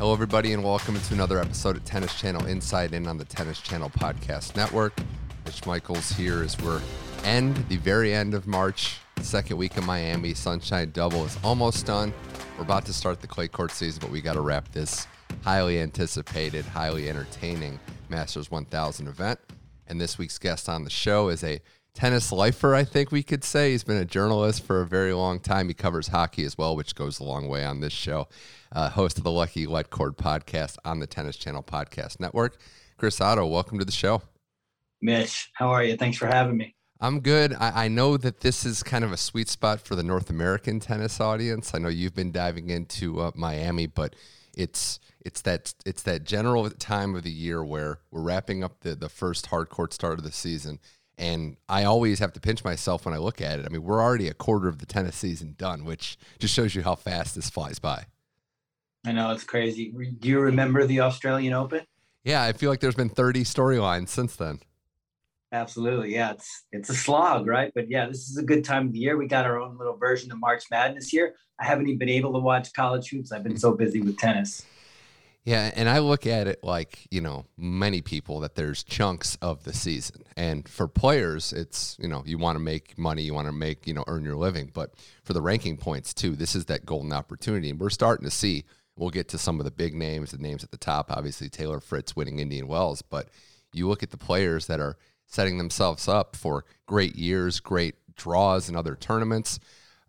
Hello, everybody, and welcome to another episode of Tennis Channel Inside In on the Tennis Channel Podcast Network. Mitch Michaels here as we're end the very end of March, second week of Miami. Sunshine Double is almost done. We're about to start the clay court season, but we got to wrap this highly anticipated, highly entertaining Masters 1000 event. And this week's guest on the show is a tennis lifer, I think we could say. He's been a journalist for a very long time. He covers hockey as well, which goes a long way on this show. Uh, host of the Lucky Let Cord podcast on the Tennis Channel Podcast Network. Chris Oddo, welcome to the show. Mitch, how are you? Thanks for having me. I'm good. I, I, know that this is kind of a sweet spot for the North American tennis audience. I know you've been diving into uh, Miami, but it's it's that it's that general time of the year where we're wrapping up the the first hard court start of the season, and I always have to pinch myself when I look at it. I mean, we're already a quarter of the tennis season done, which just shows you how fast this flies by. I know it's crazy. Do you remember the Australian Open? Yeah, I feel like there's been 30 storylines since then. Absolutely. Yeah, it's it's a slog, right? But yeah, this is a good time of the year. We got our own little version of March Madness here. I haven't even been able to watch college hoops. I've been so busy with tennis. Yeah, and I look at it like, you know, many people that there's chunks of the season. And for players, it's, you know, you want to make money, you want to make, you know, earn your living. But for the ranking points too, this is that golden opportunity. And we're starting to see, we'll get to some of the big names, the names at the top, obviously Taylor Fritz winning Indian Wells, but you look at the players that are setting themselves up for great years, great draws in other tournaments.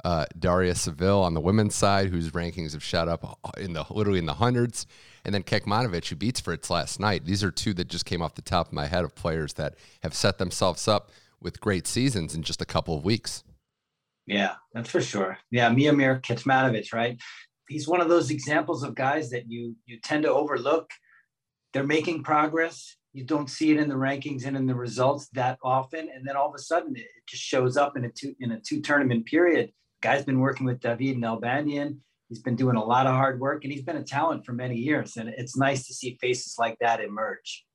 Uh, Daria Saville on the women's side, whose rankings have shot up in the literally in the hundreds, and then Kecmanovic, who beats Fritz last night. These are two that just came off the top of my head of players that have set themselves up with great seasons in just a couple of weeks. Yeah, that's for sure. Yeah, Miomir Kecmanovic, right? He's one of those examples of guys that you you tend to overlook. They're making progress you don't see it in the rankings and in the results that often. And then all of a sudden it just shows up in a two in a two tournament period. Guy's been working with David Nalbandian. He's been doing a lot of hard work and he's been a talent for many years. And it's nice to see faces like that emerge.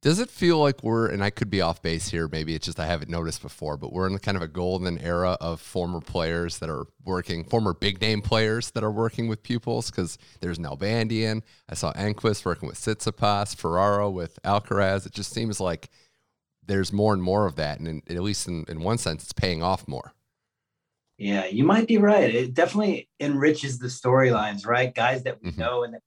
Does it feel like we're, and I could be off base here, maybe it's just I haven't noticed before, but we're in kind of a golden era of former players that are working, former big name players that are working with pupils because there's Nalbandian. I saw Enqvist working with Tsitsipas, Ferrero with Alcaraz. It just seems like there's more and more of that. And in, at least in, in one sense, it's paying off more. Yeah, you might be right. It definitely enriches the storylines, right? Guys that we mm-hmm. know and that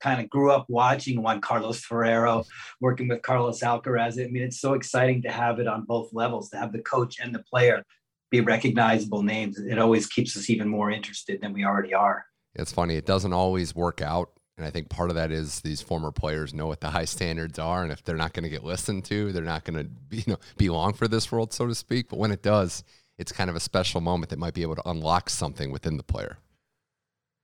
kind of grew up watching Juan Carlos Ferrero, working with Carlos Alcaraz. I mean, it's so exciting to have it on both levels, to have the coach and the player be recognizable names. It always keeps us even more interested than we already are. It's funny. It doesn't always work out. And I think part of that is these former players know what the high standards are, and if they're not going to get listened to, they're not going to be, you know belong for this world, so to speak. But when it does, it's kind of a special moment that might be able to unlock something within the player.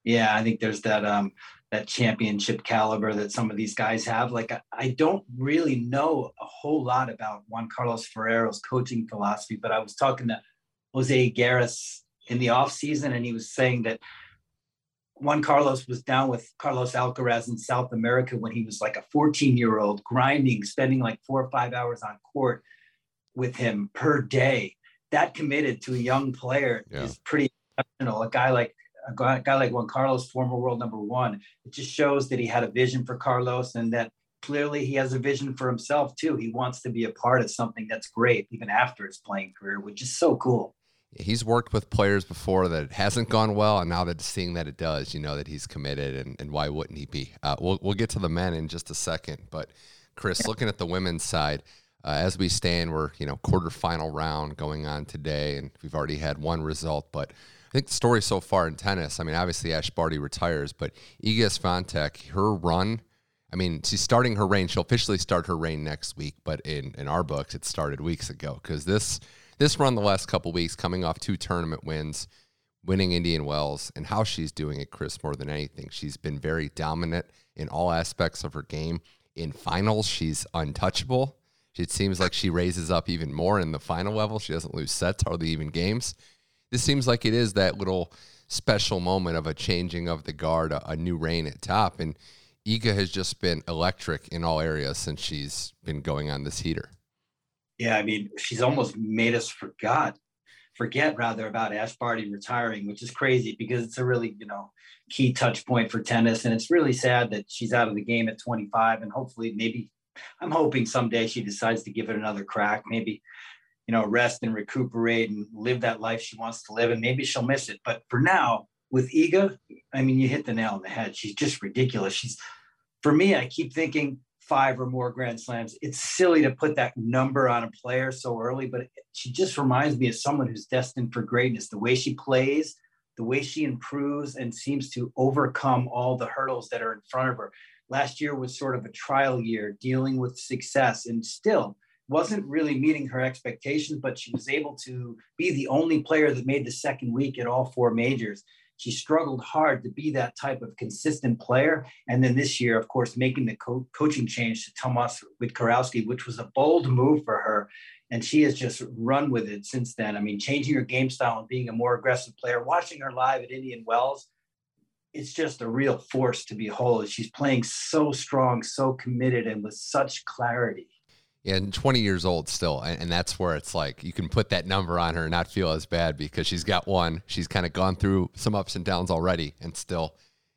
Yeah, I think there's that um, that championship caliber that some of these guys have. Like I, don't really know a whole lot about Juan Carlos Ferrero's coaching philosophy, but I was talking to Jose Garris in the off season, and he was saying that Juan Carlos was down with Carlos Alcaraz in South America when he was like a 14 year old, grinding, spending like four or five hours on court with him per day. That committed to a young player yeah. is pretty exceptional. A guy like a guy like Juan Carlos, former world number one, it just shows that he had a vision for Carlos and that clearly he has a vision for himself too. He wants to be a part of something that's great even after his playing career, which is so cool. He's worked with players before that it hasn't gone well, and now that seeing that it does, you know that he's committed, and, and why wouldn't he be? Uh, we'll we'll get to the men in just a second, but Chris, looking at the women's side, uh, as we stand, we're you know quarterfinal round going on today, and we've already had one result, but I think the story so far in tennis, I mean, obviously Ash Barty retires, but Iga Swiatek, her run, I mean, she's starting her reign. She'll officially start her reign next week, but in, in our books, it started weeks ago because this this run the last couple weeks, coming off two tournament wins, winning Indian Wells, and how she's doing it, Chris, more than anything. She's been very dominant in all aspects of her game. In finals, she's untouchable. It seems like she raises up even more in the final level. She doesn't lose sets, hardly even games. This seems like it is that little special moment of a changing of the guard, a, a new reign at top. And Iga has just been electric in all areas since she's been going on this heater. Yeah, I mean, she's almost made us forgot, forget rather about Ash Barty retiring, which is crazy because it's a really, you know, key touch point for tennis. And it's really sad that she's out of the game at 25 and hopefully maybe I'm hoping someday she decides to give it another crack, maybe, you know, rest and recuperate and live that life she wants to live. And maybe she'll miss it. But for now, with Iga, I mean, you hit the nail on the head. She's just ridiculous. She's, for me, I keep thinking five or more Grand Slams. It's silly to put that number on a player so early, but she just reminds me of someone who's destined for greatness. The way she plays, the way she improves and seems to overcome all the hurdles that are in front of her. Last year was sort of a trial year dealing with success and still wasn't really meeting her expectations, but she was able to be the only player that made the second week at all four majors. She struggled hard to be that type of consistent player. And then this year, of course, making the co- coaching change to Tomasz Wiktorowski, which was a bold move for her. And she has just run with it since then. I mean, changing her game style and being a more aggressive player, watching her live at Indian Wells, it's just a real force to behold. She's playing so strong, so committed, and with such clarity. Yeah, and 20 years old still. And, and, that's where it's like you can put that number on her and not feel as bad because she's got one. She's kind of gone through some ups and downs already and still,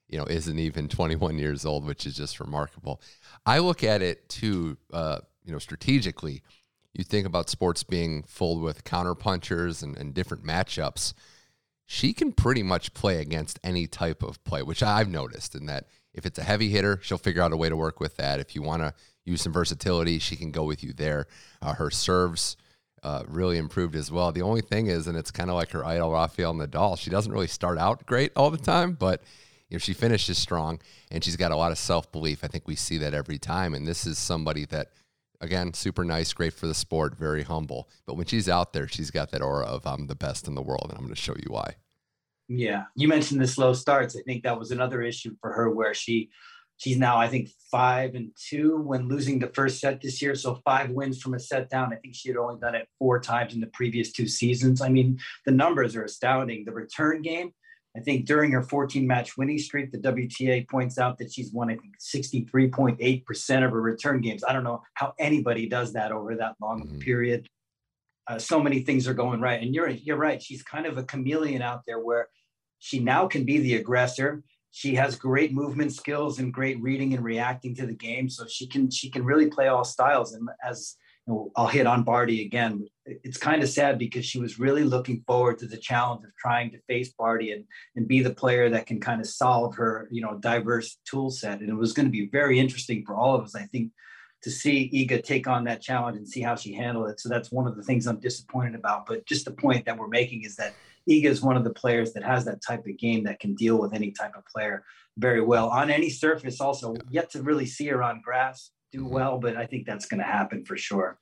you know, isn't even 21 years old, which is just remarkable. I look at it too, uh, you know, strategically. You think about sports being full with counterpunchers and, and different matchups. She can pretty much play against any type of play, which I've noticed in that if it's a heavy hitter, she'll figure out a way to work with that. If you want to use some versatility, she can go with you there. Uh, her serves uh, really improved as well. The only thing is, and it's kind of like her idol Rafael Nadal, she doesn't really start out great all the time, but you know she finishes strong and she's got a lot of self belief. I think we see that every time, and this is somebody that. Again, super nice, great for the sport, very humble. But when she's out there, she's got that aura of I'm the best in the world, and I'm going to show you why. Yeah, you mentioned the slow starts. I think that was another issue for her where she she's now I think five and two when losing the first set this year. So five wins from a set down. I think she had only done it four times in the previous two seasons. I mean, the numbers are astounding. The return game, I think during her 14 match winning streak, the WTA points out that she's won, I think, 63.8% of her return games. I don't know how anybody does that over that long mm-hmm. period. Uh, so many things are going right. And you're, you're right. She's kind of a chameleon out there where she now can be the aggressor she has great movement skills and great reading and reacting to the game. So she can she can really play all styles. And as know, I'll hit on Barty again. It's kind of sad because she was really looking forward to the challenge of trying to face Barty and, and be the player that can kind of solve her, you know, diverse tool set. And it was going to be very interesting for all of us, I think, to see Iga take on that challenge and see how she handled it. So that's one of the things I'm disappointed about. But just the point that we're making is that Iga is one of the players that has that type of game that can deal with any type of player very well on any surface. Also, yet to really see her on grass do well, but I think that's going to happen for sure.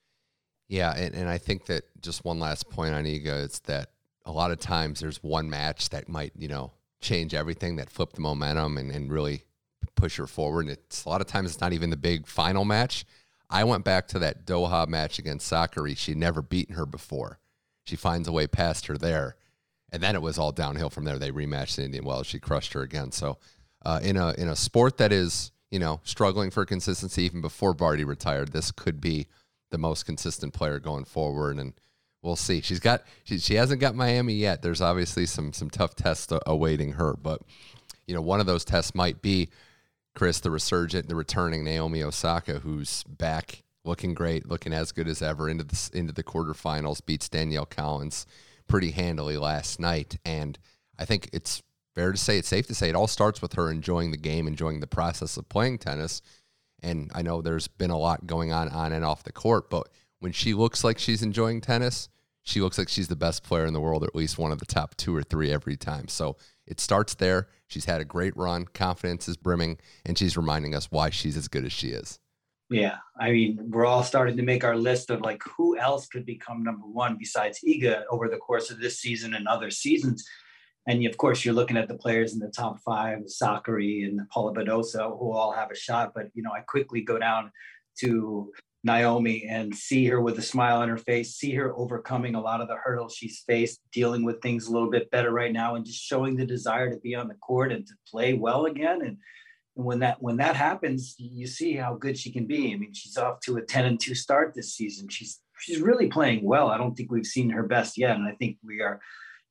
Yeah, and, and I think that just one last point on Iga is that a lot of times there's one match that might, you know, change everything, that flip the momentum and, and really push her forward. And it's a lot of times it's not even the big final match. I went back to that Doha match against Sakkari. She'd never beaten her before. She finds a way past her there and then it was all downhill from there. They rematched in Indian Wells. She crushed her again. So, uh, in a in a sport that is you know struggling for consistency even before Barty retired, this could be the most consistent player going forward. And we'll see. She's got she, she hasn't got Miami yet. There's obviously some some tough tests awaiting her, but you know one of those tests might be Chris, the resurgent, the returning Naomi Osaka, who's back looking great, looking as good as ever into the into the quarterfinals, beats Danielle Collins pretty handily last night. And I think it's fair to say, it's safe to say, it all starts with her enjoying the game, enjoying the process of playing tennis. And I know there's been a lot going on on and off the court, but when she looks like she's enjoying tennis, she looks like she's the best player in the world, or at least one of the top two or three every time. So it starts there. She's had a great run, confidence is brimming, and she's reminding us why she's as good as she is. Yeah, I mean, we're all starting to make our list of like who else could become number one besides Iga over the course of this season and other seasons. And of course, you're looking at the players in the top five, Sakkari and Paula Badosa, who all have a shot. But you know, I quickly go down to Naomi and see her with a smile on her face, see her overcoming a lot of the hurdles she's faced, dealing with things a little bit better right now, and just showing the desire to be on the court and to play well again. And and when that when that happens, you see how good she can be. I mean, she's off to a 10 and 2 start this season. She's she's really playing well. I don't think we've seen her best yet. And I think we are,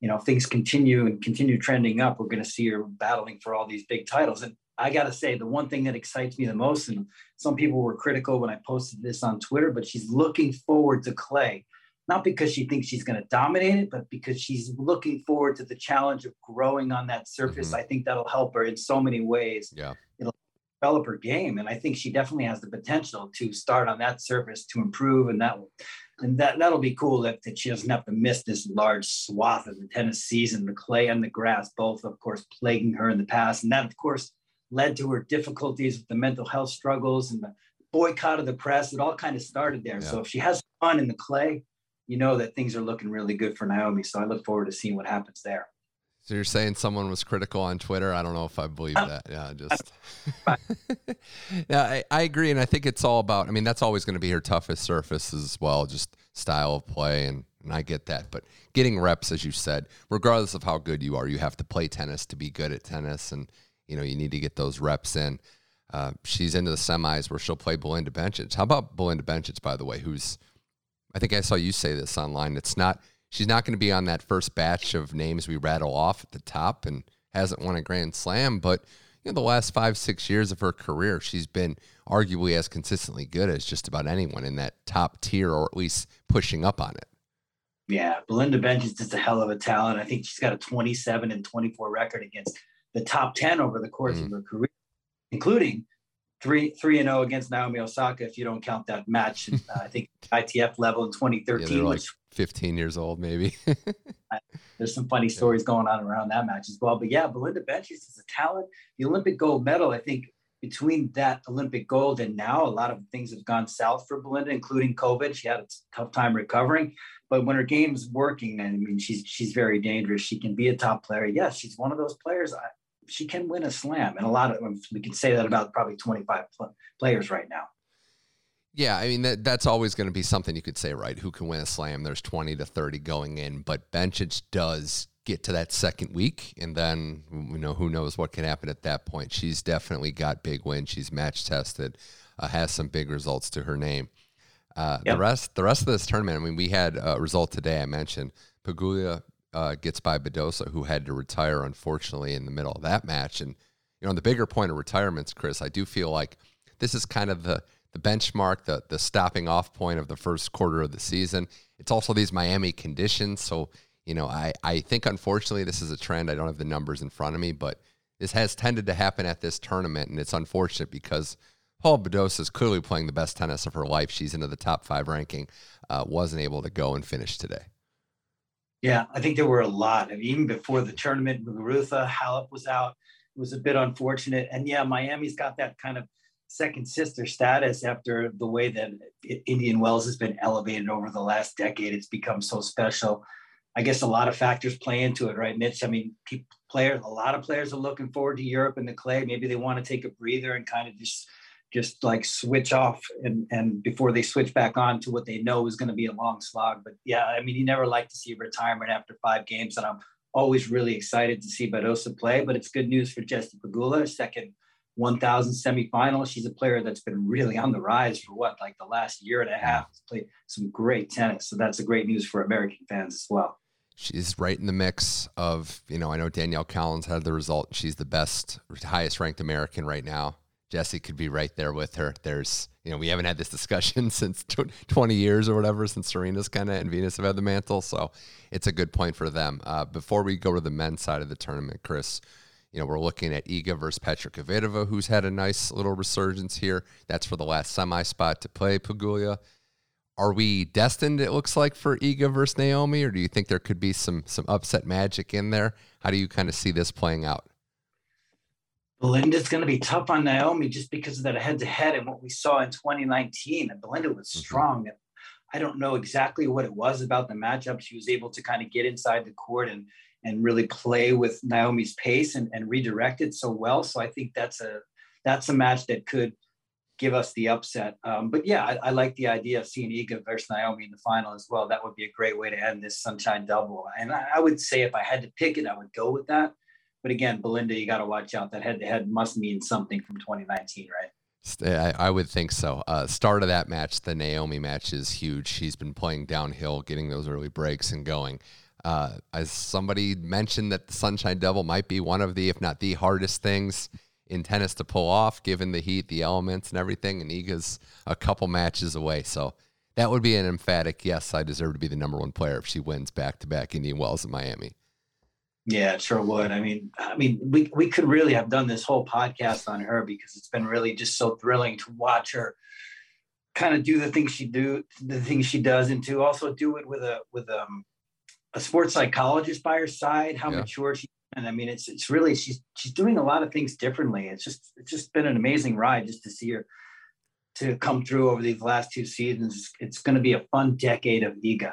you know, things continue and continue trending up. We're going to see her battling for all these big titles. And I got to say, the one thing that excites me the most, and some people were critical when I posted this on Twitter, but she's looking forward to clay not because she thinks she's going to dominate it, but because she's looking forward to the challenge of growing on that surface. Mm-hmm. I think that'll help her in so many ways. Yeah. It'll develop her game. And I think she definitely has the potential to start on that surface to improve. And that and that that'll be cool that, that she doesn't have to miss this large swath of the tennis season, the clay and the grass, both of course plaguing her in the past. And that of course led to her difficulties with the mental health struggles and the boycott of the press. It all kind of started there. Yeah. So if she has fun in the clay, you know that things are looking really good for Naomi. So I look forward to seeing what happens there. So you're saying someone was critical on Twitter? I don't know if I believe uh, that. Yeah, just yeah, I, I agree, and I think it's all about. I mean, that's always going to be her toughest surface as well, just style of play, and and I get that. But getting reps, as you said, regardless of how good you are, you have to play tennis to be good at tennis, and you know you need to get those reps in. Uh, she's into the semis where she'll play Belinda Bencic. How about Belinda Bencic, by the way, who's I think I saw you say this online. It's not she's not going to be on that first batch of names we rattle off at the top and hasn't won a grand slam, but you know the last 5 6 years of her career, she's been arguably as consistently good as just about anyone in that top tier or at least pushing up on it. Yeah, Belinda Bencic just a hell of a talent. I think she's got a 27 and 24 record against the top 10 over the course mm. of her career, including three three and zero oh against Naomi Osaka if you don't count that match. uh, I think ITF level in 2013, yeah, like which 15 years old maybe. there's some funny stories going on around that match as well. But yeah, Belinda Bencic is a talent. The Olympic gold medal, I think. Between that Olympic gold and now, a lot of things have gone south for Belinda, including COVID. She had a tough time recovering, but when her game's working, I mean, she's she's very dangerous. She can be a top player. Yes, she's one of those players. I, she can win a slam, and a lot of them, we can say that about probably 25 pl- players right now. Yeah, I mean that that's always going to be something you could say, right? Who can win a slam? There's 20 to 30 going in, but Bencic does get to that second week, and then you know who knows what can happen at that point. She's definitely got big wins. She's match tested, uh, has some big results to her name. Uh, yep. The rest, the rest of this tournament. I mean, we had a result today. I mentioned Pegula uh, gets by Badosa, who had to retire unfortunately in the middle of that match. And you know, on the bigger point of retirements, Chris, I do feel like this is kind of the the benchmark, the the stopping off point of the first quarter of the season. It's also these Miami conditions, so you know, I I think unfortunately this is a trend. I don't have the numbers in front of me, but this has tended to happen at this tournament, and it's unfortunate because Paul Badosa is clearly playing the best tennis of her life. She's into the top five ranking. Uh, wasn't able to go and finish today. Yeah, I think there were a lot. I mean, even before the tournament, Muguruza, Halep was out. It was a bit unfortunate. And yeah, Miami's got that kind of second sister status after the way that Indian Wells has been elevated over the last decade. It's become so special. I guess a lot of factors play into it, right, Mitch? I mean, players, a lot of players are looking forward to Europe and the clay. Maybe they want to take a breather and kind of just just like switch off and and before they switch back on to what they know is going to be a long slog. But yeah, I mean, you never like to see retirement after five games, and I'm always really excited to see Badosa play. But it's good news for Jessie Pegula, second 1,000 semifinal. She's a player that's been really on the rise for what, like the last year and a half. Has played some great tennis, so that's a great news for American fans as well. She's right in the mix of, you know, I know Danielle Collins had the result. She's the best, highest ranked American right now Jessie could be right there with her. There's, you know, we haven't had this discussion since 20 years or whatever, since Serena's kind of and Venus have had the mantle. So it's a good point for them. Uh, before we go to the men's side of the tournament, Chris, you know, we're looking at Iga versus Petra Kvitova, who's had a nice little resurgence here. That's for the last semi spot to play Pegula. Are we destined, it looks like, for Iga versus Naomi, or do you think there could be some some upset magic in there? How do you kind of see this playing out? Belinda's going to be tough on Naomi just because of that head to head and what we saw in 2019. And Belinda was mm-hmm. strong. Mm-hmm. I don't know exactly what it was about the matchup. She was able to kind of get inside the court and and really play with Naomi's pace and, and redirect it so well. So I think that's a that's a match that could give us the upset. Um, but yeah, I, I, like the idea of seeing Iga versus Naomi in the final as well. That would be a great way to end this Sunshine Double. And I, I would say if I had to pick it, I would go with that. But again, Belinda, you got to watch out. That head to head must mean something from 2019, right? I, would think so. Uh, start of that match, the Naomi match is huge. She's been playing downhill, getting those early breaks and going. Uh, as somebody mentioned, that the Sunshine Double might be one of the, if not the hardest things in tennis to pull off, given the heat, the elements, and everything. And Iga's a couple matches away, so that would be an emphatic yes. I deserve to be the number one player if she wins back to back Indian Wells in Miami. Yeah, it sure would. I mean, I mean, we we could really have done this whole podcast on her because it's been really just so thrilling to watch her kind of do the things she do, the things she does, and to also do it with a with um, a sports psychologist by her side. How yeah. mature she and I mean, it's it's really she's she's doing a lot of things differently. It's just it's just been an amazing ride just to see her to come through over these last two seasons. It's going to be a fun decade of Iga.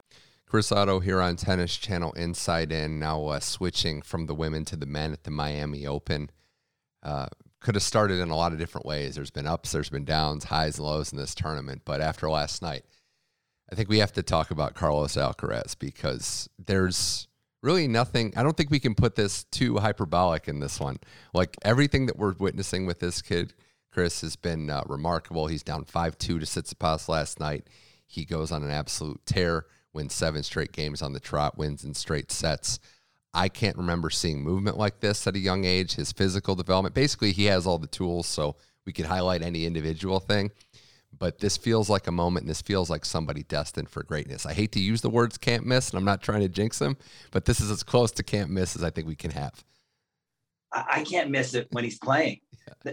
Chris Oddo here on Tennis Channel Inside In, now uh, switching from the women to the men at the Miami Open. Uh, could have started in a lot of different ways. There's been ups, there's been downs, highs and lows in this tournament. But after last night, I think we have to talk about Carlos Alcaraz because there's really nothing. I don't think we can put this too hyperbolic in this one. Like everything that we're witnessing with this kid, Chris, has been uh, remarkable. He's down 5 2 to Tsitsipas last night. He goes on an absolute tear wins seven straight games on the trot, wins in straight sets. I can't remember seeing movement like this at a young age. His physical development, basically, he has all the tools, so we could highlight any individual thing. But this feels like a moment, and this feels like somebody destined for greatness. I hate to use the words can't miss, and I'm not trying to jinx him, but this is as close to can't miss as I think we can have. I can't miss it when he's playing.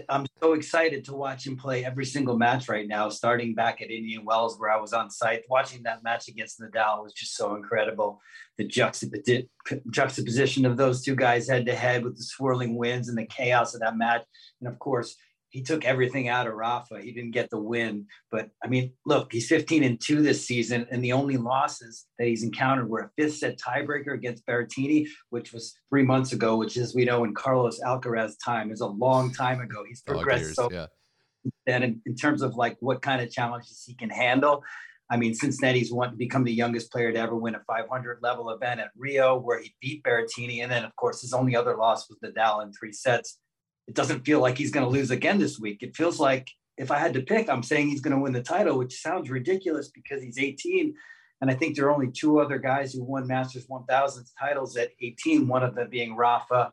I'm so excited to watch him play every single match right now, starting back at Indian Wells, where I was on site. Watching that match against Nadal was just so incredible. The juxtaposition of those two guys head to head with the swirling winds and the chaos of that match. And of course, he took everything out of Rafa. He didn't get the win. But I mean, look, he's 15 and 2 this season, and the only losses that he's encountered were a fifth set tiebreaker against Berrettini, which was three months ago, which as we know in Carlos Alcaraz time is a long time ago. He's progressed so yeah. and in, in terms of like what kind of challenges he can handle. I mean, then he's won become the youngest player to ever win a 500 level event at Rio, where he beat Berrettini, and then of course his only other loss was Nadal in three sets it doesn't feel like he's going to lose again this week. It feels like if I had to pick, I'm saying he's going to win the title, which sounds ridiculous because he's 18. And I think there are only two other guys who won Masters 1000 titles at 18, one of them being Rafa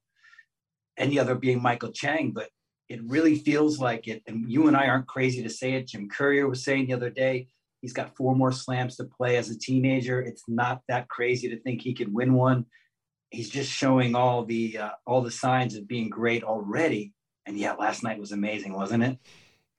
and the other being Michael Chang. But it really feels like it. And you and I aren't crazy to say it. Jim Courier was saying the other day, he's got four more slams to play as a teenager. It's not that crazy to think he could win one he's just showing all the uh, all the signs of being great already. And yeah, last night was amazing, wasn't it?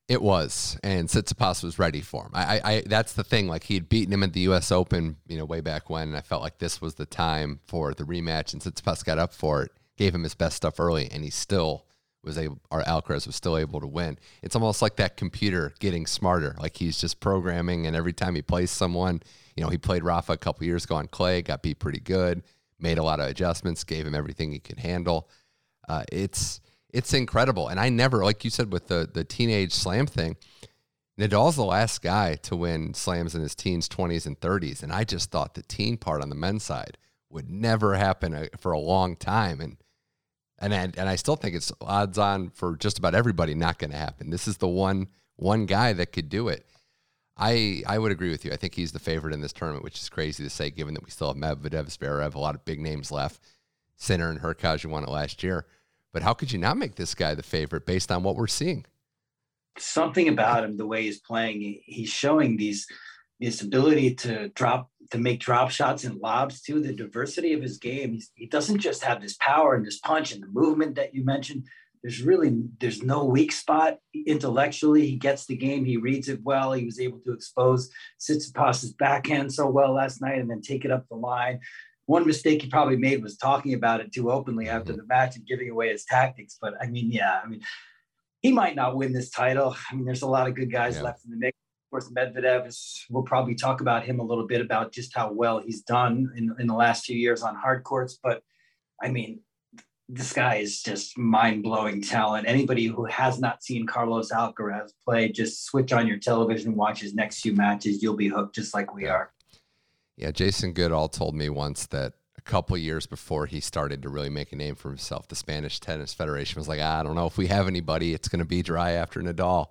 It was, and Tsitsipas was ready for him. I, I, that's the thing. Like he had beaten him at the U.S. Open, you know, way back when. And I felt like this was the time for the rematch, and Tsitsipas got up for it, gave him his best stuff early, and he still was able. Our Alcaraz was still able to win. It's almost like that computer getting smarter. Like he's just programming, and every time he plays someone, you know, he played Rafa a couple years ago on clay, got beat pretty good made a lot of adjustments, gave him everything he could handle. Uh, it's it's incredible, and I never, like you said, with the the teenage slam thing. Nadal's the last guy to win slams in his teens, 20s, and 30s, and I just thought the teen part on the men's side would never happen uh, for a long time, and and I, and I still think it's odds on for just about everybody not going to happen. This is the one one guy that could do it. I I would agree with you. I think he's the favorite in this tournament, which is crazy to say, given that we still have Medvedev, Zverev, a lot of big names left. Sinner and Hurkacz won it last year. But how could you not make this guy the favorite based on what we're seeing? something about him, the way he's playing, he's showing these this ability to drop to make drop shots and lobs too. The diversity of his game. He's, he doesn't just have this power and this punch and the movement that you mentioned. There's really there's no weak spot intellectually. He gets the game. He reads it well. He was able to expose Tsitsipas's backhand so well last night and then take it up the line. One mistake he probably made was talking about it too openly mm-hmm. after the match and giving away his tactics. But I mean, yeah, I mean, he might not win this title. I mean, there's a lot of good guys yeah. left in the mix. Of course, Medvedev is, we'll probably talk about him a little bit about just how well he's done in, in the last few years on hard courts. But I mean, this guy is just mind blowing talent. Anybody who has not seen Carlos Alcaraz play, just switch on your television, watch his next few matches. You'll be hooked just like we are. Yeah, Jason Goodall told me once that a couple years before he started to really make a name for himself, the Spanish Tennis Federation was like, ah, I don't know if we have anybody. It's going to be dry after Nadal.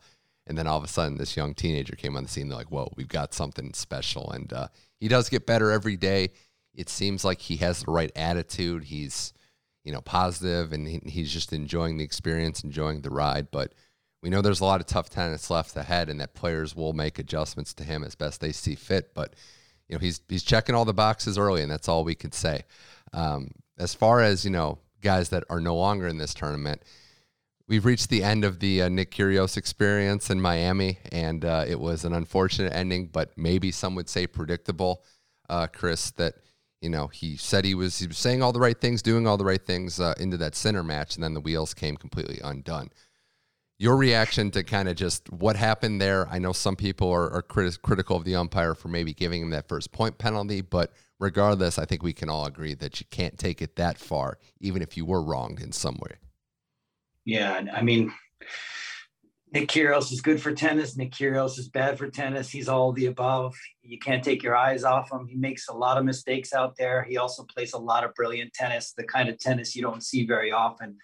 And then all of a sudden, this young teenager came on the scene. They're like, whoa, we've got something special. And uh, he does get better every day. It seems like he has the right attitude. He's, you know, positive and he, he's just enjoying the experience, enjoying the ride. But we know there's a lot of tough tennis left ahead and that players will make adjustments to him as best they see fit. But, you know, he's, he's checking all the boxes early, and that's all we could say. Um, as far as, you know, guys that are no longer in this tournament, we've reached the end of the uh, Nick Kyrgios experience in Miami, and uh, it was an unfortunate ending, but maybe some would say predictable. Uh, Chris, that you know he said he was he was saying all the right things, doing all the right things uh, into that Sinner match, and then the wheels came completely undone. Your reaction to kind of just what happened there? I know some people are, are criti- critical of the umpire for maybe giving him that first point penalty, but regardless, I think we can all agree that you can't take it that far, even if you were wronged in some way. Yeah, I mean, Nick Kyrgios is good for tennis. Nick Kyrgios is bad for tennis. He's all the above. You can't take your eyes off him. He makes a lot of mistakes out there. He also plays a lot of brilliant tennis, the kind of tennis you don't see very often.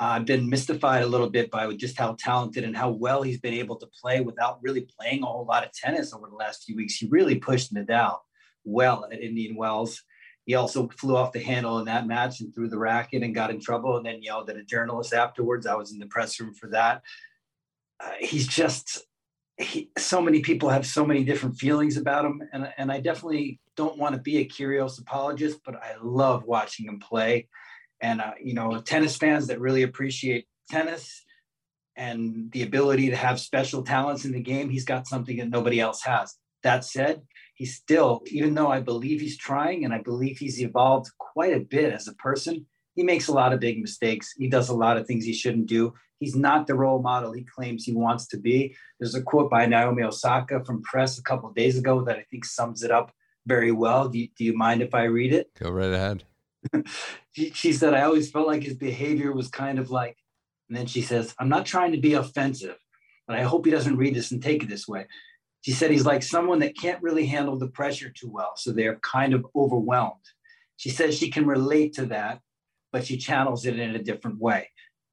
Uh, I've been mystified a little bit by just how talented and how well he's been able to play without really playing a whole lot of tennis over the last few weeks. He really pushed Nadal well at Indian Wells. He also flew off the handle in that match and threw the racket and got in trouble and then yelled at a journalist afterwards. I was in the press room for that. Uh, he's just, he, so many people have so many different feelings about him. And, and I definitely don't want to be a Kyrgios apologist, but I love watching him play. And, uh, you know, tennis fans that really appreciate tennis and the ability to have special talents in the game, he's got something that nobody else has. That said, he's still, even though I believe he's trying and I believe he's evolved quite a bit as a person, he makes a lot of big mistakes. He does a lot of things he shouldn't do. He's not the role model he claims he wants to be. There's a quote by Naomi Osaka from press a couple days ago that I think sums it up very well. Do you, do you mind if I read it? Go right ahead. she, she said, I always felt like his behavior was kind of like, and then she says, I'm not trying to be offensive, but I hope he doesn't read this and take it this way. She said he's like someone that can't really handle the pressure too well. So they're kind of overwhelmed. She says she can relate to that, but she channels it in a different way.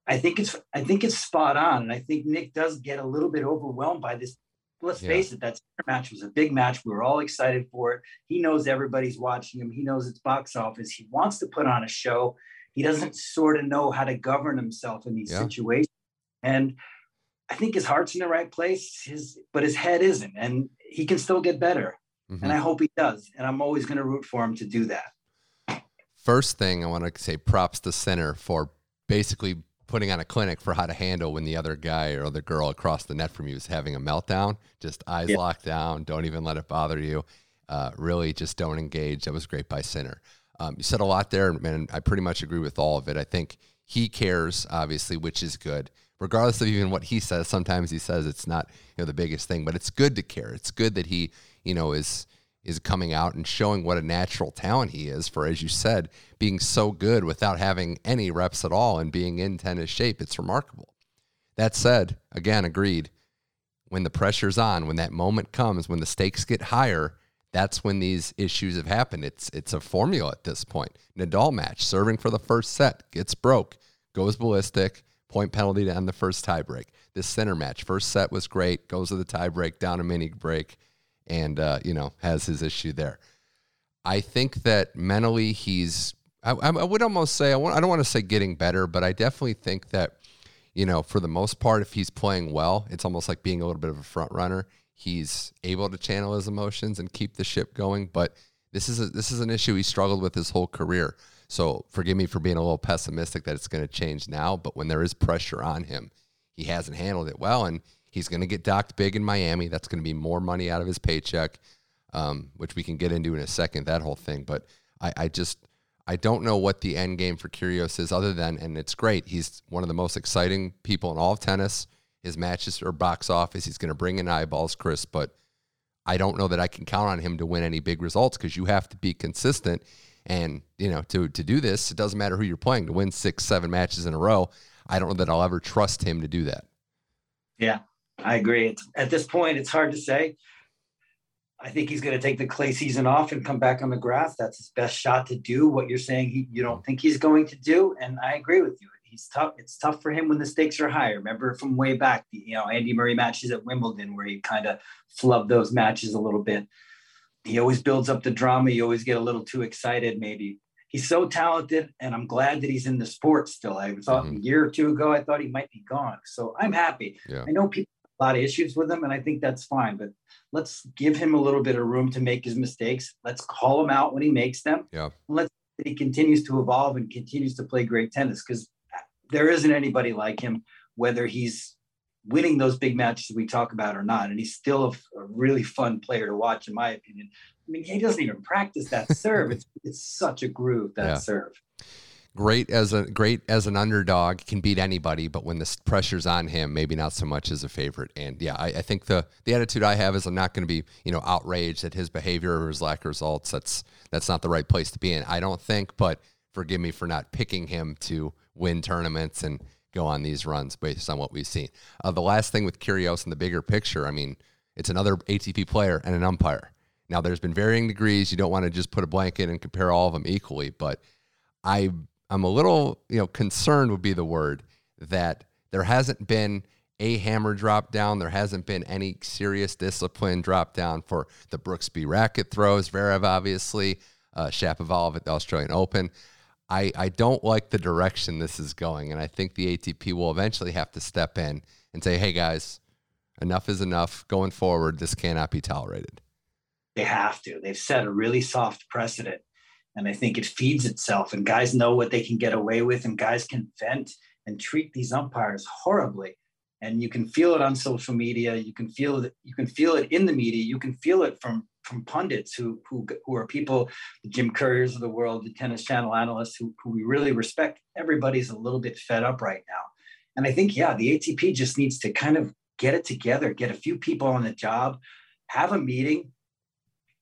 I think it's I think it's spot on. And I think Nick does get a little bit overwhelmed by this. Let's yeah. face it, that match was a big match. We were all excited for it. He knows everybody's watching him. He knows it's box office. He wants to put on a show. He doesn't sort of know how to govern himself in these yeah. situations. And I think his heart's in the right place, his but his head isn't, and he can still get better. Mm-hmm. And I hope he does. And I'm always going to root for him to do that. First thing I want to say props to Sinner for basically putting on a clinic for how to handle when the other guy or other girl across the net from you is having a meltdown. Just eyes locked down. Don't even let it bother you. Uh, really, just don't engage. That was great by Sinner. Um, you said a lot there, and I pretty much agree with all of it. I think he cares, obviously, which is good regardless of even what he says. Sometimes he says it's not you know the biggest thing, but it's good to care. It's good that he you know is is coming out and showing what a natural talent he is for, as you said, being so good without having any reps at all and being in tennis shape. It's remarkable. That said, again, agreed. When the pressure's on, when that moment comes, when the stakes get higher, that's when these issues have happened. It's it's a formula at this point. Nadal match, serving for the first set, gets broke, goes ballistic, point penalty to end the first tiebreak. This Sinner match, first set was great, goes to the tiebreak, down a mini break, and uh, you know has his issue there. I think that mentally he's. I, I would almost say I, want, I don't want to say getting better, but I definitely think that you know, for the most part, if he's playing well, it's almost like being a little bit of a front runner. He's able to channel his emotions and keep the ship going. But this is a, this is an issue he struggled with his whole career. So forgive me for being a little pessimistic that it's going to change now. But when there is pressure on him, he hasn't handled it well, and he's going to get docked big in Miami. That's going to be more money out of his paycheck, um, which we can get into in a second. That whole thing, but I, I just I don't know what the end game for Kyrgios is, other than and it's great. He's one of the most exciting people in all of tennis. His matches are box office. He's going to bring in eyeballs, Chris, but I don't know that I can count on him to win any big results because you have to be consistent. And you know, to to do this, it doesn't matter who you're playing. To win six, seven matches in a row, I don't know that I'll ever trust him to do that. Yeah, I agree. It's, at this point, it's hard to say. I think he's going to take the clay season off and come back on the grass. That's his best shot to do what you're saying he, you don't think he's going to do. And I agree with you. He's tough. It's tough for him when the stakes are higher. Remember from way back, the, you know, Andy Murray matches at Wimbledon where he kind of flubbed those matches a little bit. He always builds up the drama. You always get a little too excited, maybe. He's so talented, and I'm glad that he's in the sport still. I thought mm-hmm. a year or two ago, I thought he might be gone. So I'm happy. Yeah. I know people a lot of issues with him, and I think that's fine. But let's give him a little bit of room to make his mistakes. Let's call him out when he makes them. Yeah. Let's he continues to evolve and continues to play great tennis because there isn't anybody like him, whether he's winning those big matches we talk about or not. And he's still a, a really fun player to watch, in my opinion. I mean, he doesn't even practice that serve. It's it's such a groove that yeah. serve great as a great as an underdog can beat anybody but when the pressure's on him maybe not so much as a favorite. And yeah i, I think the the attitude i have is i'm not going to be you know outraged at his behavior or his lack of results. That's that's not the right place to be in i don't think but forgive me for not picking him to win tournaments and go on these runs based on what we've seen. Uh, the last thing with Kyrgios in the bigger picture i mean it's another atp player and an umpire. Now there's been varying degrees. You don't want to just put a blanket and compare all of them equally but I I'm a little, you know, concerned would be the word that there hasn't been a hammer drop down. There hasn't been any serious discipline drop down for the Brooksby racket throws. Zverev, obviously, uh, Shapovalov at the Australian Open. I, I don't like the direction this is going. And I think the ATP will eventually have to step in and say, hey, guys, enough is enough. Going forward, this cannot be tolerated. They have to. They've set a really soft precedent and I think it feeds itself. And guys know what they can get away with, and guys can vent and treat these umpires horribly. And you can feel it on social media. You can feel it. You can feel it in the media. You can feel it from from pundits who who who are people, the Jim Couriers of the world, the Tennis Channel analysts who who we really respect. Everybody's a little bit fed up right now, and I think yeah, the ATP just needs to kind of get it together, get a few people on the job, have a meeting,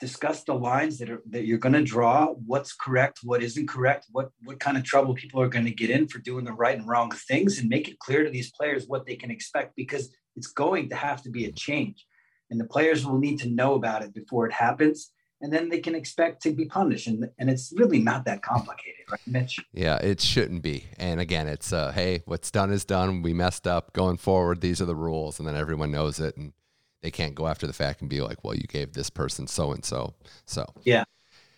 discuss the lines that are that you're going to draw what's correct what isn't correct what what kind of trouble people are going to get in for doing the right and wrong things and make it clear to these players what they can expect because it's going to have to be a change. And the players will need to know about it before it happens and then they can expect to be punished. And, and it's really not that complicated right mitch? Yeah it shouldn't be. And again it's uh, hey what's done is done. We messed up. Going forward these are the rules and then everyone knows it and they can't go after the fact and be like, well, you gave this person so and so. So yeah,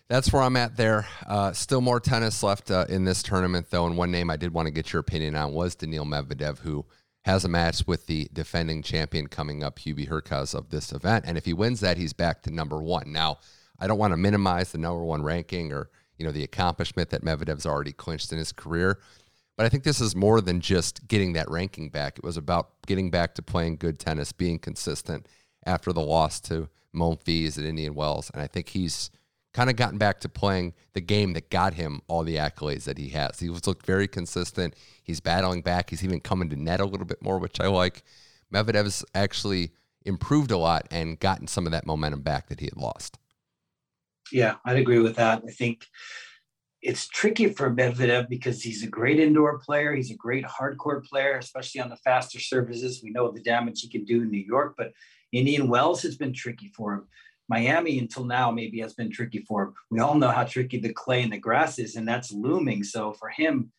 that's where I'm at there. Uh, still more tennis left uh, in this tournament, though. And one name I did want to get your opinion on was Daniil Medvedev, who has a match with the defending champion coming up, Hubie Hurkacz, of this event. And if he wins that, he's back to number one. Now, I don't want to minimize the number one ranking or you know the accomplishment that Medvedev's already clinched in his career. But I think this is more than just getting that ranking back. It was about getting back to playing good tennis, being consistent after the loss to Monfils at Indian Wells. And I think he's kind of gotten back to playing the game that got him all the accolades that he has. He's looked very consistent. He's battling back. He's even coming to net a little bit more, which I like. Medvedev's actually improved a lot and gotten some of that momentum back that he had lost. Yeah, I'd agree with that. I think it's tricky for Medvedev because he's a great indoor player. He's a great hard court player, especially on the faster surfaces. We know the damage he can do in New York, but Indian Wells has been tricky for him. Miami until now maybe has been tricky for him. We all know how tricky the clay and the grass is, and that's looming. So for him,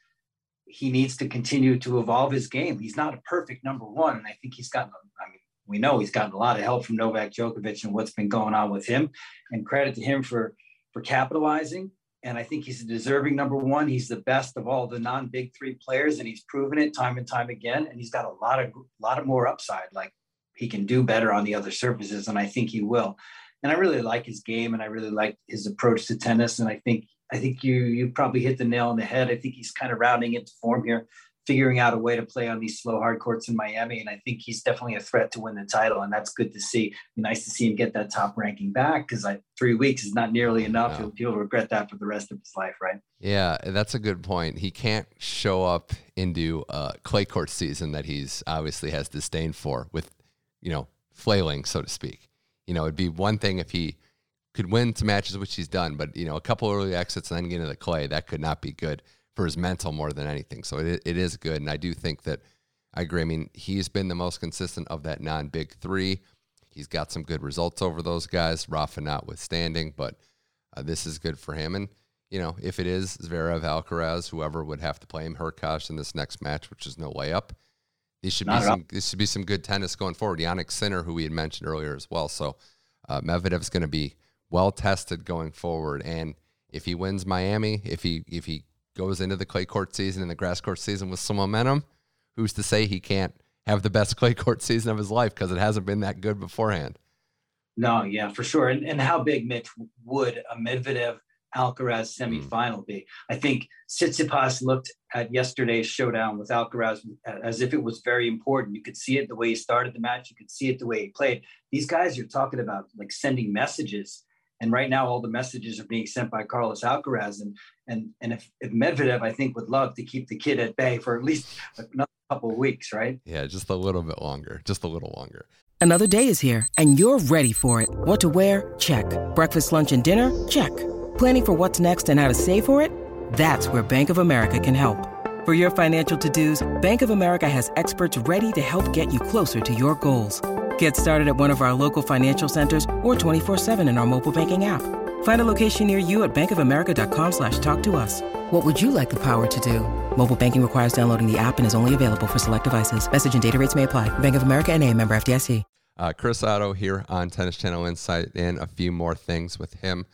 he needs to continue to evolve his game. He's not a perfect number one, and I think he's gotten. I mean, we know he's gotten a lot of help from Novak Djokovic and what's been going on with him, and credit to him for for capitalizing and I think he's a deserving number one. He's the best of all the non-big three players, and he's proven it time and time again. And he's got a lot of lot of more upside. Like he can do better on the other surfaces, and I think he will. And I really like his game, and I really like his approach to tennis. And I think I think you you probably hit the nail on the head. I think he's kind of rounding into form here figuring out a way to play on these slow hard courts in Miami. And I think he's definitely a threat to win the title. And that's good to see. Nice to see him get that top ranking back because three weeks is not nearly enough. He'll, he'll regret that for the rest of his life, right? Yeah, that's a good point. He can't show up into a clay court season that he's obviously has disdain for with, you know, flailing, so to speak. You know, it'd be one thing if he could win some matches, which he's done, but, you know, a couple early exits and then get into the clay, that could not be good for his mental more than anything. So it, it is good. And I do think that I agree. I mean, he's been the most consistent of that non big three. He's got some good results over those guys, Rafa notwithstanding, but uh, this is good for him. And, you know, if it is Zverev, Alcaraz, whoever would have to play him, Hurkacz in this next match, which is no way up, these should Not be some, this should be some good tennis going forward. Jannik Sinner, who we had mentioned earlier as well. So uh, Medvedev's going to be well tested going forward. And if he wins Miami, if he if he goes into the clay court season and the grass court season with some momentum, who's to say he can't have the best clay court season of his life because it hasn't been that good beforehand? No, yeah, for sure. And, and how big, Mitch, would a Medvedev Alcaraz hmm. semifinal be? I think Tsitsipas looked at yesterday's showdown with Alcaraz as if it was very important. You could see it the way he started the match. You could see it the way he played. These guys you're talking about, like sending messages and right now, all the messages are being sent by Carlos Alcaraz. And and and if, if Medvedev, I think, would love to keep the kid at bay for at least another couple of weeks, right? Yeah, just a little bit longer. Just a little longer. Another day is here, and you're ready for it. What to wear? Check. Breakfast, lunch, and dinner? Check. Planning for what's next and how to save for it? That's where Bank of America can help. For your financial to-dos, Bank of America has experts ready to help get you closer to your goals. Get started at one of our local financial centers or 24-7 in our mobile banking app. Find a location near you at bankofamerica.com slash talk to us. What would you like the power to do? Mobile banking requires downloading the app and is only available for select devices. Message and data rates may apply. Bank of America and a member FDIC. Uh, Chris Oddo here on Tennis Channel Inside In and a few more things with him.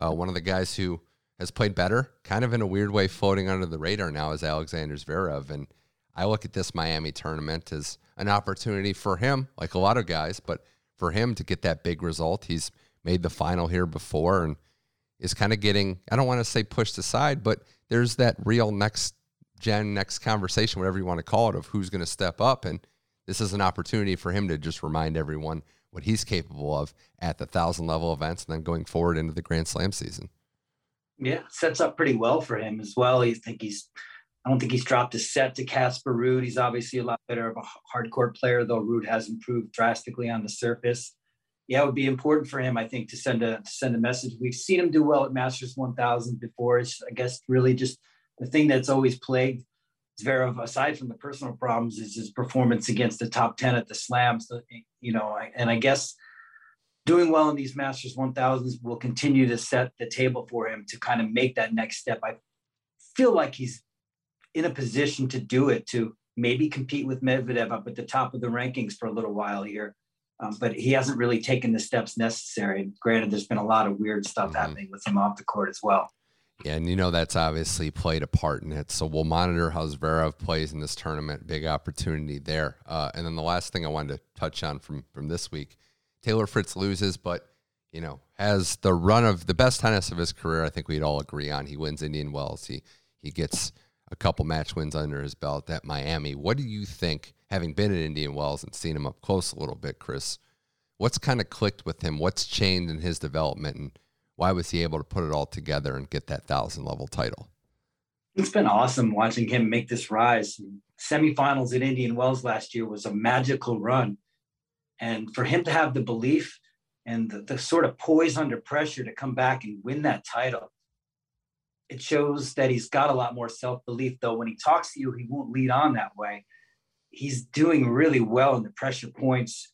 Uh, one of the guys who has played better, kind of in a weird way, floating under the radar now is Alexander Zverev. And I look at this Miami tournament as – an opportunity for him, like a lot of guys, but for him to get that big result. He's made the final here before and is kind of getting, I don't want to say pushed aside, but there's that real next gen, next conversation, whatever you want to call it, of who's going to step up. And this is an opportunity for him to just remind everyone what he's capable of at the thousand level events and then going forward into the Grand Slam season. Yeah, sets up pretty well for him as well. You think he's I don't think he's dropped a set to Casper Ruud. He's obviously a lot better of a hard court player, though Ruud has improved drastically on the surface. Yeah, it would be important for him, I think, to send a to send a message. We've seen him do well at Masters 1000 before. It's, I guess, really just the thing that's always plagued Zverev, aside from the personal problems, is his performance against the top 10 at the slams. You know, and I guess doing well in these Masters 1000s will continue to set the table for him to kind of make that next step. I feel like he's in a position to do it to maybe compete with Medvedev up at the top of the rankings for a little while here. Um, but he hasn't really taken the steps necessary. Granted, there's been a lot of weird stuff mm-hmm. happening with him off the court as well. Yeah, and you know that's obviously played a part in it. So we'll monitor how Zverev plays in this tournament. Big opportunity there. Uh, and then the last thing I wanted to touch on from from this week, Taylor Fritz loses, but you know has the run of the best tennis of his career. I think we'd all agree on. He wins Indian Wells. He he gets a couple match wins under his belt at Miami. What do you think, having been at Indian Wells and seen him up close a little bit, Chris? What's kind of clicked with him? What's changed in his development, and why was he able to put it all together and get that thousand level title? It's been awesome watching him make this rise. Semifinals at Indian Wells last year was a magical run, and for him to have the belief and the, the sort of poise under pressure to come back and win that title it shows that he's got a lot more self-belief though. When he talks to you he won't lead on that way. He's doing really well in the pressure points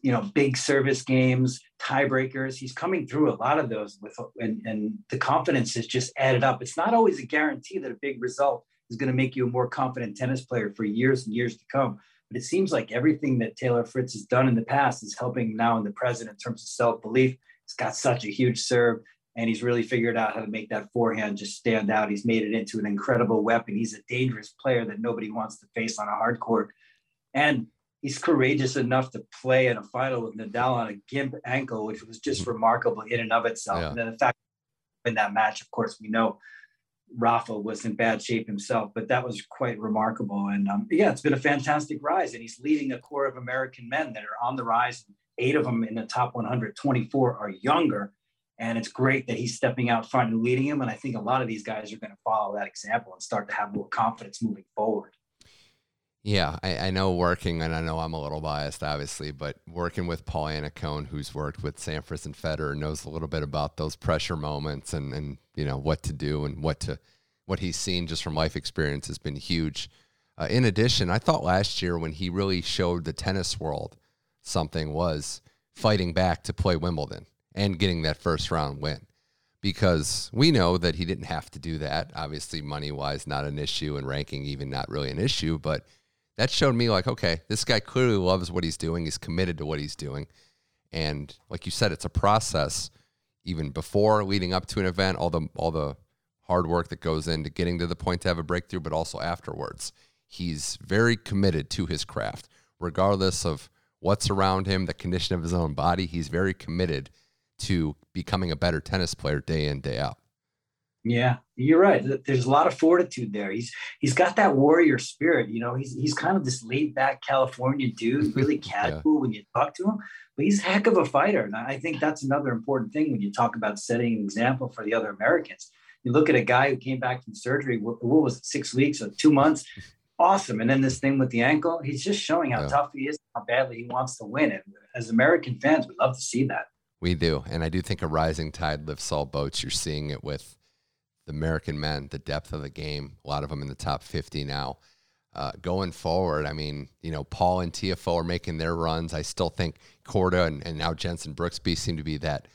you know big service games tiebreakers. He's coming through a lot of those with and, and the confidence is just added up. It's not always a guarantee that a big result is going to make you a more confident tennis player for years and years to come. But it seems like everything that taylor fritz has done in the past is helping now in the present in terms of self-belief. He's got such a huge serve and he's really figured out how to make that forehand just stand out. He's made it into an incredible weapon. He's a dangerous player that nobody wants to face on a hard court. And he's courageous enough to play in a final with Nadal on a gimp ankle, which was just remarkable in and of itself. Yeah. And then the fact in that match, of course, we know Rafa was in bad shape himself, but that was quite remarkable. And um, yeah, it's been a fantastic rise. And he's leading a core of American men that are on the rise. Eight of them in the top 124 are younger. And it's great that he's stepping out front and leading him. And I think a lot of these guys are going to follow that example and start to have more confidence moving forward. Yeah, I, I, know working, and I know I'm a little biased, obviously, but working with Paul Annacone, who's worked with Sampras and Federer, knows a little bit about those pressure moments and, and you know what to do and what to what he's seen just from life experience has been huge. Uh, in addition, I thought last year when he really showed the tennis world something was fighting back to play Wimbledon and getting that first round win. Because we know that he didn't have to do that. Obviously, money wise, not an issue, and ranking even not really an issue. But that showed me, like, okay, this guy clearly loves what he's doing. He's committed to what he's doing. And like you said, it's a process even before leading up to an event, all the all the hard work that goes into getting to the point to have a breakthrough, but also afterwards. He's very committed to his craft, regardless of what's around him, the condition of his own body. He's very committed to becoming a better tennis player day in, day out. Yeah, you're right. There's a lot of fortitude there. He's he's got that warrior spirit. You know, he's he's kind of this laid back California dude, really casual yeah. when you talk to him, but he's a heck of a fighter. And I think that's another important thing when you talk about setting an example for the other Americans. You look at a guy who came back from surgery. What, what was it, six weeks or two months? Awesome. And then this thing with the ankle, he's just showing how yeah. tough he is, how badly he wants to win. And as American fans, we love to see that. We do. And I do think a rising tide lifts all boats. You're seeing it with the American men, the depth of the game, a lot of them in the top 50 now. Uh, going forward, I mean, you know, Paul and Tiafoe are making their runs. I still think Korda and, and now Jenson Brooksby seem to be that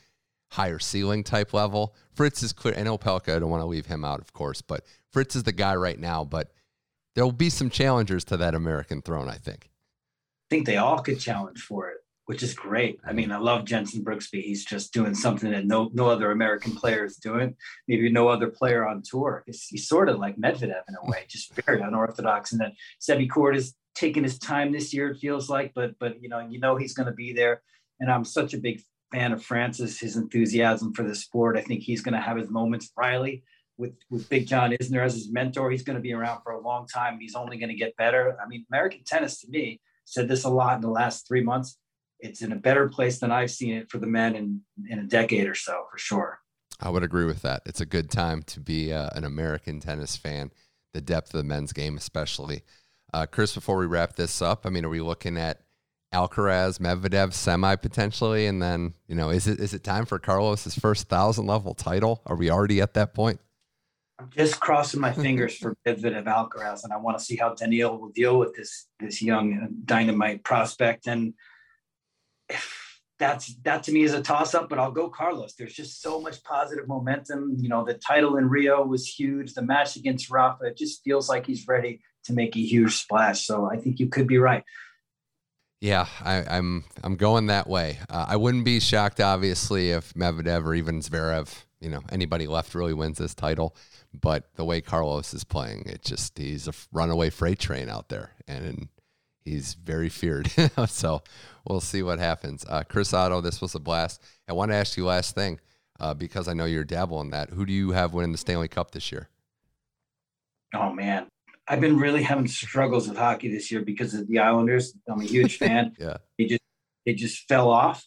higher ceiling type level. Fritz is clear. Know Opelka, I don't want to leave him out, of course, but Fritz is the guy right now. But there'll be some challengers to that American throne, I think. I think they all could challenge for it which is great. I mm-hmm. mean, I love Jenson Brooksby. He's just doing something that no no other American player is doing. Maybe no other player on tour. He's, he's sort of like Medvedev in a way, just very unorthodox. And then Sebi Korda is taking his time this year. It feels like, but but you know you know he's going to be there. And I'm such a big fan of Frances. His enthusiasm for the sport. I think he's going to have his moments. Reilly. With, with Big John Isner as his mentor, he's going to be around for a long time. He's only going to get better. I mean, American tennis to me said this a lot in the last three months it's in a better place than I've seen it for the men in in a decade or so, for sure. I would agree with that. It's a good time to be uh, an American tennis fan. The depth of the men's game, especially. Uh, Chris, before we wrap this up, I mean, are we looking at Alcaraz, Medvedev semi potentially, and then you know, is it is it time for Carlos's first thousand level title? Are we already at that point? I'm just crossing my fingers for Medvedev Alcaraz, and I want to see how Daniil will deal with this this young dynamite prospect. And that's that to me is a toss up, but I'll go Carlos. There's just so much positive momentum. You know, the title in Rio was huge. The match against Rafa, it just feels like he's ready to make a huge splash. So I think you could be right. Yeah, I, am I'm, I'm going that way. Uh, I wouldn't be shocked, obviously, if Medvedev or even Zverev, you know, anybody left really wins this title. But the way Carlos is playing, it just he's a runaway freight train out there, and he's very feared. so we'll see what happens. Uh, Chris Oddo, this was a blast. I want to ask you last thing uh, because I know you're dabbling that. Who do you have winning the Stanley Cup this year? Oh man, I've been really having struggles with hockey this year because of the Islanders. I'm a huge fan. yeah, they just they just fell off.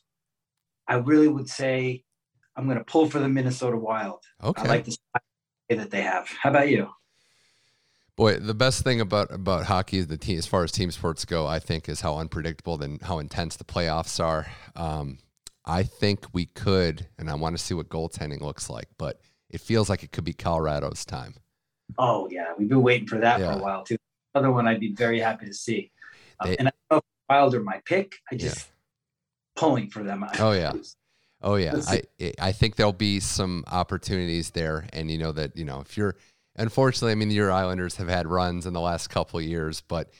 I really would say I'm going to pull for the Minnesota Wild. Okay, I like the style that they have. How about you? Boy, the best thing about about hockey, the team, as far as team sports go, I think, is how unpredictable and how intense the playoffs are. Um, I think we could, and I want to see what goaltending looks like, but it feels like it could be Colorado's time. Oh yeah, we've been waiting for that yeah. for a while too. Another one I'd be very happy to see. Um, they, and I know Wild are my pick. I just yeah. pulling for them. I Oh yeah. Oh yeah, I I think there'll be some opportunities there, and you know that you know if you're unfortunately, I mean, your Islanders have had runs in the last couple of years, but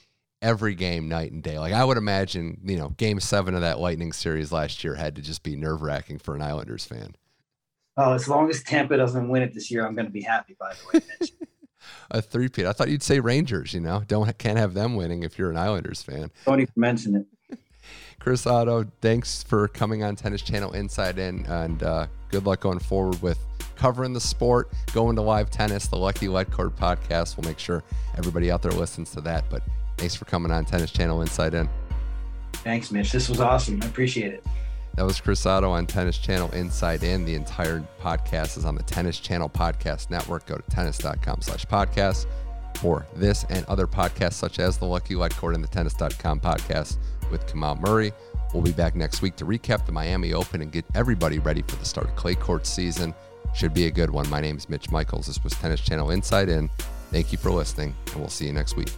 every game, night and day. Like I would imagine, you know, game seven of that Lightning series last year had to just be nerve wracking for an Islanders fan. Oh, as long as Tampa doesn't win it this year, I'm going to be happy. By the way, Mitch. a three-peat. I thought you'd say Rangers. You know, don't can't have them winning if you're an Islanders fan. Don't even mention it. Chris Oddo, thanks for coming on Tennis Channel Inside In, and uh, good luck going forward with covering the sport, going to live tennis, the Lucky Lead Court podcast. We'll make sure everybody out there listens to that. But thanks for coming on Tennis Channel Inside In. Thanks, Mitch. This was awesome. I appreciate it. That was Chris Oddo on Tennis Channel Inside In. The entire podcast is on the Tennis Channel Podcast Network. Go to tennis.com slash podcast for this and other podcasts such as the Lucky Lead Court and the tennis.com podcast with Kamal Murray. We'll be back next week to recap the Miami Open and get everybody ready for the start of clay court season. Should be a good one. My name is Mitch Michaels. This was Tennis Channel Inside In. Thank you for listening, and we'll see you next week.